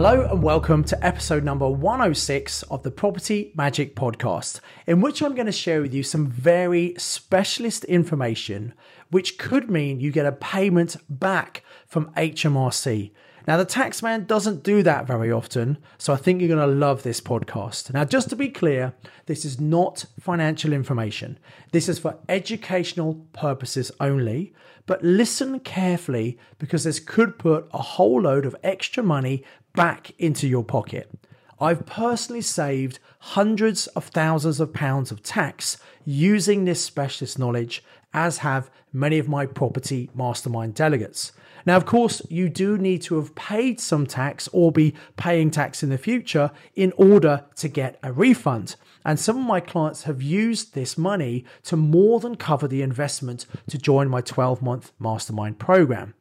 Hello and welcome to episode number 106 of the Property Magic Podcast, in which I'm going to share with you some very specialist information which could mean you get a payment back from HMRC. Now, the taxman doesn't do that very often, so I think you're going to love this podcast. Now, just to be clear, this is not financial information. This is for educational purposes only, but listen carefully because this could put a whole load of extra money back into your pocket. I've personally saved hundreds of thousands of pounds of tax using this specialist knowledge, as have many of my property mastermind delegates. Now, of course, you do need to have paid some tax or be paying tax in the future in order to get a refund. And some of my clients have used this money to more than cover the investment to join my 12 month mastermind program.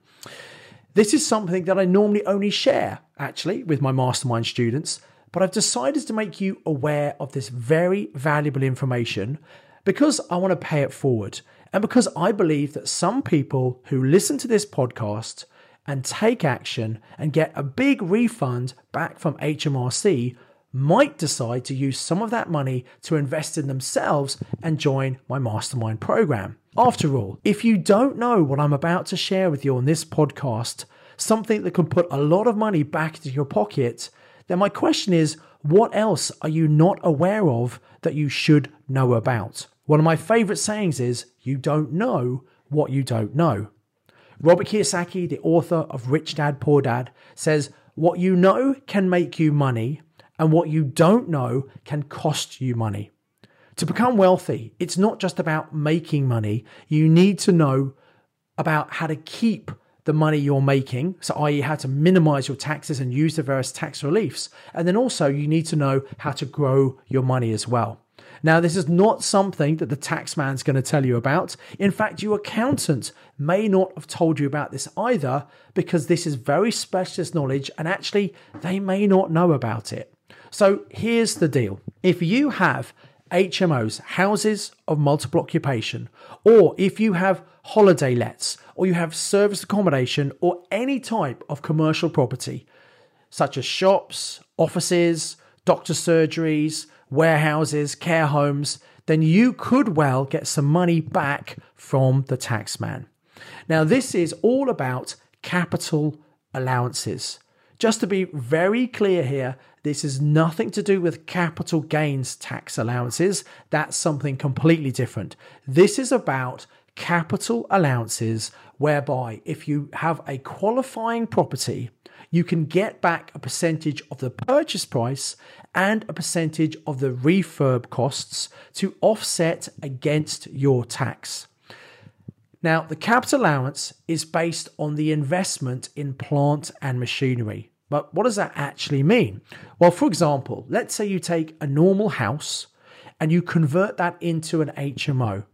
This is something that I normally only share actually with my mastermind students, but I've decided to make you aware of this very valuable information because I want to pay it forward. And because I believe that some people who listen to this podcast and take action and get a big refund back from HMRC might decide to use some of that money to invest in themselves and join my mastermind program. After all, if you don't know what I'm about to share with you on this podcast, something that can put a lot of money back into your pocket, then my question is what else are you not aware of that you should know about? One of my favorite sayings is, you don't know what you don't know. Robert Kiyosaki, the author of Rich Dad Poor Dad, says, What you know can make you money, and what you don't know can cost you money. To become wealthy, it's not just about making money, you need to know about how to keep the money you're making, so i.e., how to minimize your taxes and use the various tax reliefs. And then also, you need to know how to grow your money as well. Now, this is not something that the taxman's going to tell you about. In fact, your accountant may not have told you about this either because this is very specialist knowledge and actually they may not know about it. So here's the deal. If you have HMOs, houses of multiple occupation, or if you have holiday lets, or you have service accommodation, or any type of commercial property, such as shops, offices, doctor surgeries, warehouses, care homes, then you could well get some money back from the taxman. Now, this is all about capital allowances. Just to be very clear here, this is nothing to do with capital gains tax allowances. That's something completely different. This is about capital allowances, whereby if you have a qualifying property, you can get back a percentage of the purchase price and a percentage of the refurb costs to offset against your tax. Now, the capital allowance is based on the investment in plant and machinery. But what does that actually mean? Well, for example, let's say you take a normal house and you convert that into an HMO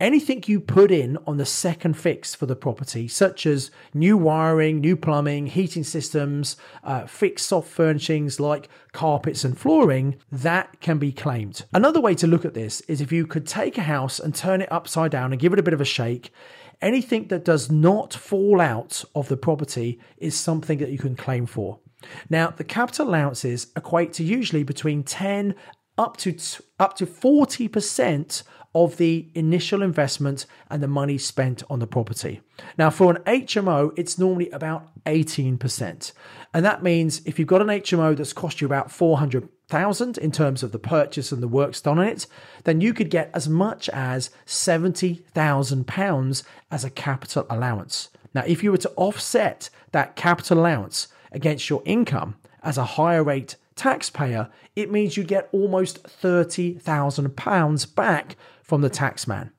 anything you put in on the second fix for the property, such as new wiring, new plumbing, heating systems, uh, fixed soft furnishings like carpets and flooring, that can be claimed. Another way to look at this is if you could take a house and turn it upside down and give it a bit of a shake. Anything that does not fall out of the property is something that you can claim for. Now, the capital allowances equate to usually between 10 up to up to 40% of the initial investment and the money spent on the property. Now, for an HMO, it's normally about 18%. And that means if you've got an HMO that's cost you about 400,000 in terms of the purchase and the works done on it, then you could get as much as 70,000 pounds as a capital allowance. Now, if you were to offset that capital allowance against your income as a higher rate taxpayer, it means you get almost £30,000 back from the taxman.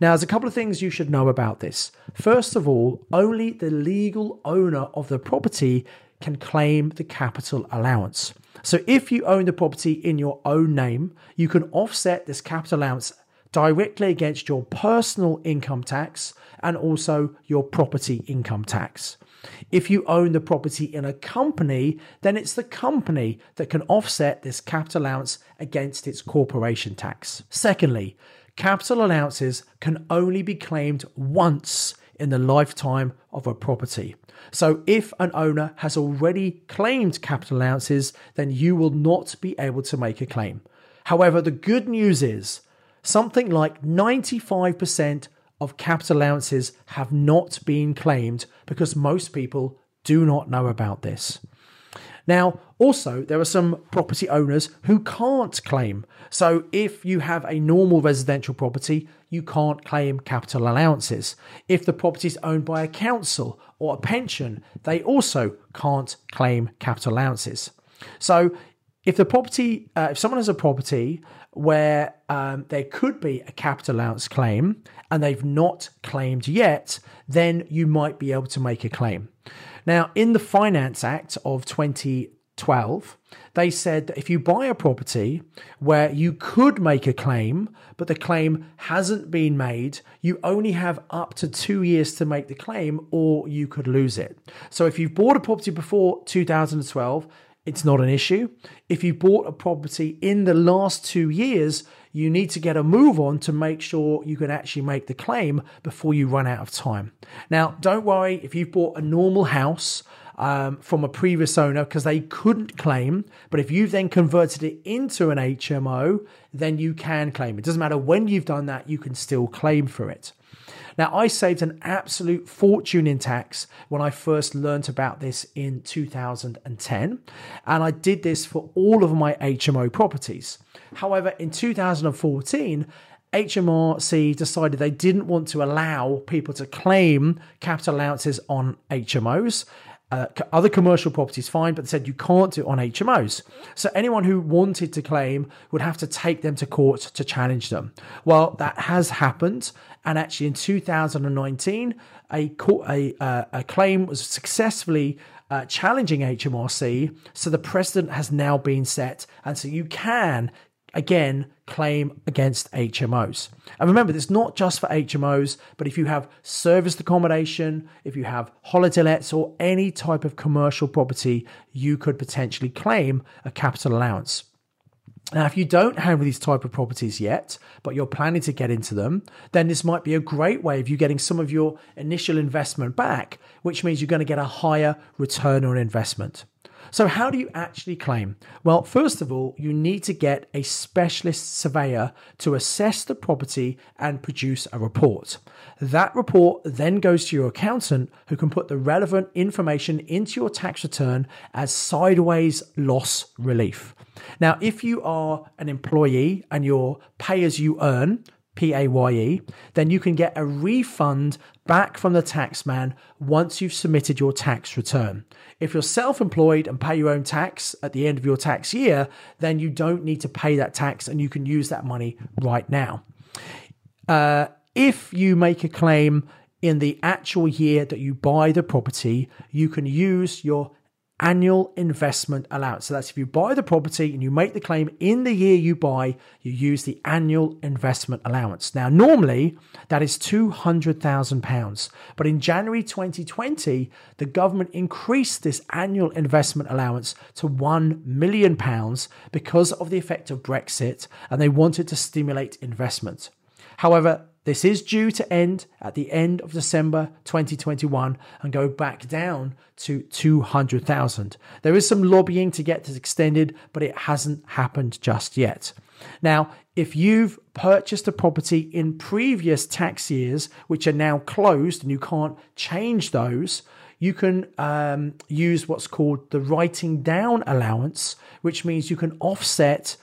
Now, there's a couple of things you should know about this. First of all, only the legal owner of the property can claim the capital allowance. So, if you own the property in your own name, you can offset this capital allowance directly against your personal income tax and also your property income tax. If you own the property in a company, then it's the company that can offset this capital allowance against its corporation tax. Secondly, capital allowances can only be claimed once in the lifetime of a property. So if an owner has already claimed capital allowances, then you will not be able to make a claim. However, the good news is something like 95% of capital allowances have not been claimed because most people do not know about this. Now, also, there are some property owners who can't claim. So, if you have a normal residential property, you can't claim capital allowances. If the property is owned by a council or a pension, they also can't claim capital allowances. So, if the property, uh, if someone has a property where um, there could be a capital allowance claim and they've not claimed yet, then you might be able to make a claim. Now, in the Finance Act of 2012, they said that if you buy a property where you could make a claim, but the claim hasn't been made, you only have up to two years to make the claim or you could lose it. So if you've bought a property before 2012, it's not an issue. If you bought a property in the last two years, you need to get a move on to make sure you can actually make the claim before you run out of time. Now, don't worry if you've bought a normal house um, from a previous owner because they couldn't claim, but if you've then converted it into an HMO, then you can claim. It doesn't matter when you've done that, you can still claim for it. Now, I saved an absolute fortune in tax when I first learnt about this in 2010, and I did this for all of my HMO properties. However, in 2014, HMRC decided they didn't want to allow people to claim capital allowances on HMOs. Uh, other commercial properties fine, but they said you can't do it on HMOs. So anyone who wanted to claim would have to take them to court to challenge them. Well, that has happened, and actually in 2019, a court, a, uh, a claim was successfully uh, challenging HMRC. So the precedent has now been set, and so you can again claim against HMOs. And remember, it's not just for HMOs, but if you have serviced accommodation, if you have holiday lets or any type of commercial property, you could potentially claim a capital allowance. Now, if you don't have these type of properties yet, but you're planning to get into them, then this might be a great way of you getting some of your initial investment back, which means you're going to get a higher return on investment. So, how do you actually claim? Well, first of all, you need to get a specialist surveyor to assess the property and produce a report. That report then goes to your accountant, who can put the relevant information into your tax return as sideways loss relief. Now, if you are an employee and you're pay as you earn, P A Y E, then you can get a refund back from the taxman once you've submitted your tax return. If you're self employed and pay your own tax at the end of your tax year, then you don't need to pay that tax and you can use that money right now. Uh, if you make a claim in the actual year that you buy the property, you can use your annual investment allowance. So that's if you buy the property and you make the claim in the year you buy, you use the annual investment allowance. Now, normally that is £200,000. But in January 2020, the government increased this annual investment allowance to £1 million because of the effect of Brexit and they wanted to stimulate investment. However, this is due to end at the end of December 2021 and go back down to 200,000. There is some lobbying to get this extended, but it hasn't happened just yet. Now, if you've purchased a property in previous tax years, which are now closed and you can't change those, you can um, use what's called the writing down allowance, which means you can offset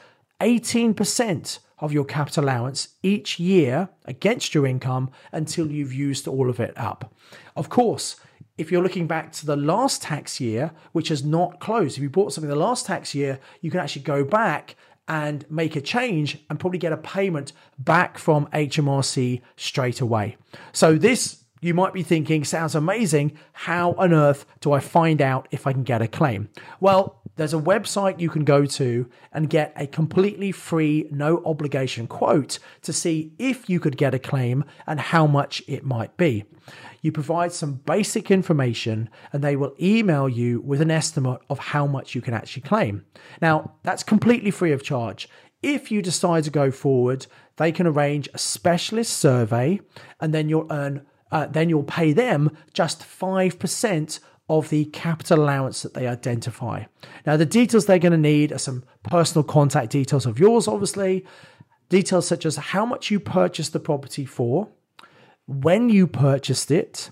18% of your capital allowance each year against your income until you've used all of it up. Of course, if you're looking back to the last tax year, which has not closed, if you bought something the last tax year, you can actually go back and make a change and probably get a payment back from HMRC straight away. So this you might be thinking sounds amazing. How on earth do I find out if I can get a claim? Well, There's a website you can go to and get a completely free, no obligation quote to see if you could get a claim and how much it might be. You provide some basic information and they will email you with an estimate of how much you can actually claim. Now, that's completely free of charge. If you decide to go forward, they can arrange a specialist survey and then you'll earn uh, then you'll pay them just 5% of the capital allowance that they identify. Now, the details they're going to need are some personal contact details of yours, obviously, details such as how much you purchased the property for, when you purchased it,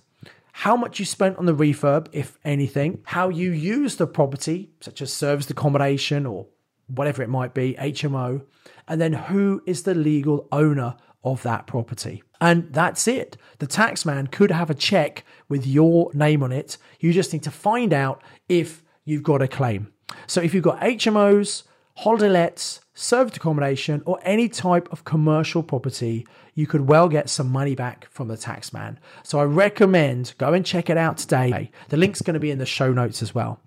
how much you spent on the refurb, if anything, how you used the property, such as serviced accommodation or whatever it might be, HMO, and then who is the legal owner of that property. And that's it. The taxman could have a check with your name on it. You just need to find out if you've got a claim. So if you've got HMOs, holiday lets, serviced accommodation, or any type of commercial property, you could well get some money back from the taxman. So I recommend go and check it out today. The link's going to be in the show notes as well.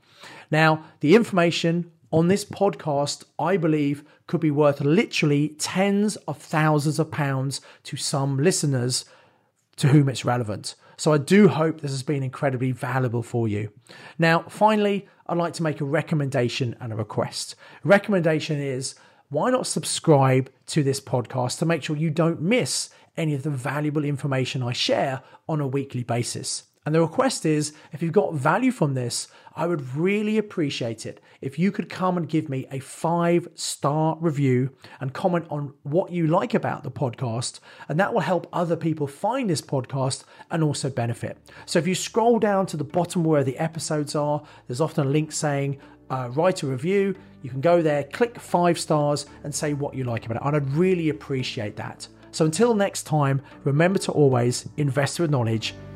Now, the information on this podcast, I believe, could be worth literally tens of thousands of pounds to some listeners to whom it's relevant. So I do hope this has been incredibly valuable for you. Now, finally, I'd like to make a recommendation and a request. Recommendation is why not subscribe to this podcast to make sure you don't miss any of the valuable information I share on a weekly basis. And the request is if you've got value from this, I would really appreciate it if you could come and give me a five star review and comment on what you like about the podcast. And that will help other people find this podcast and also benefit. So if you scroll down to the bottom where the episodes are, there's often a link saying, uh, write a review. You can go there, click five stars, and say what you like about it. And I'd really appreciate that. So until next time, remember to always invest with knowledge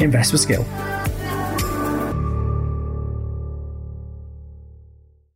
invest with skill.